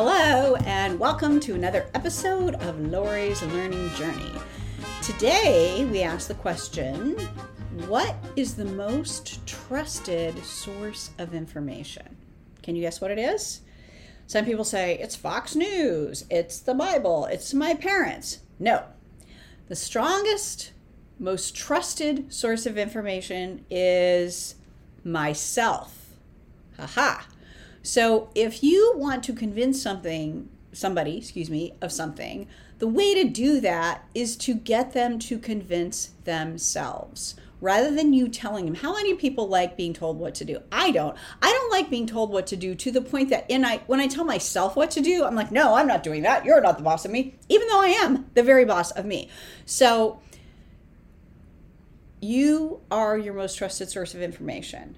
Hello, and welcome to another episode of Lori's Learning Journey. Today, we ask the question What is the most trusted source of information? Can you guess what it is? Some people say it's Fox News, it's the Bible, it's my parents. No. The strongest, most trusted source of information is myself. Haha. So if you want to convince something, somebody, excuse me, of something, the way to do that is to get them to convince themselves rather than you telling them. How many people like being told what to do? I don't. I don't like being told what to do to the point that I when I tell myself what to do, I'm like, "No, I'm not doing that. You're not the boss of me." Even though I am the very boss of me. So you are your most trusted source of information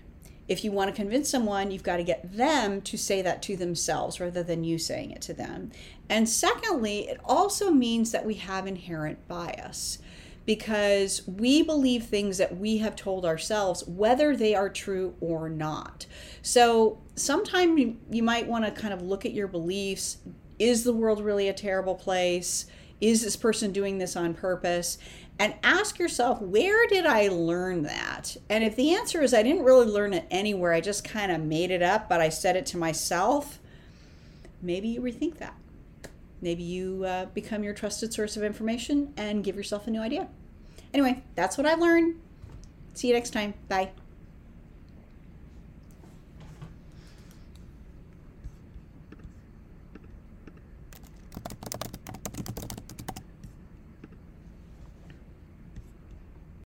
if you want to convince someone, you've got to get them to say that to themselves rather than you saying it to them. And secondly, it also means that we have inherent bias because we believe things that we have told ourselves, whether they are true or not. So sometimes you might want to kind of look at your beliefs. Is the world really a terrible place? Is this person doing this on purpose? and ask yourself, where did I learn that? And if the answer is I didn't really learn it anywhere, I just kind of made it up, but I said it to myself, maybe you rethink that. Maybe you uh, become your trusted source of information and give yourself a new idea. Anyway, that's what I learned. See you next time. Bye.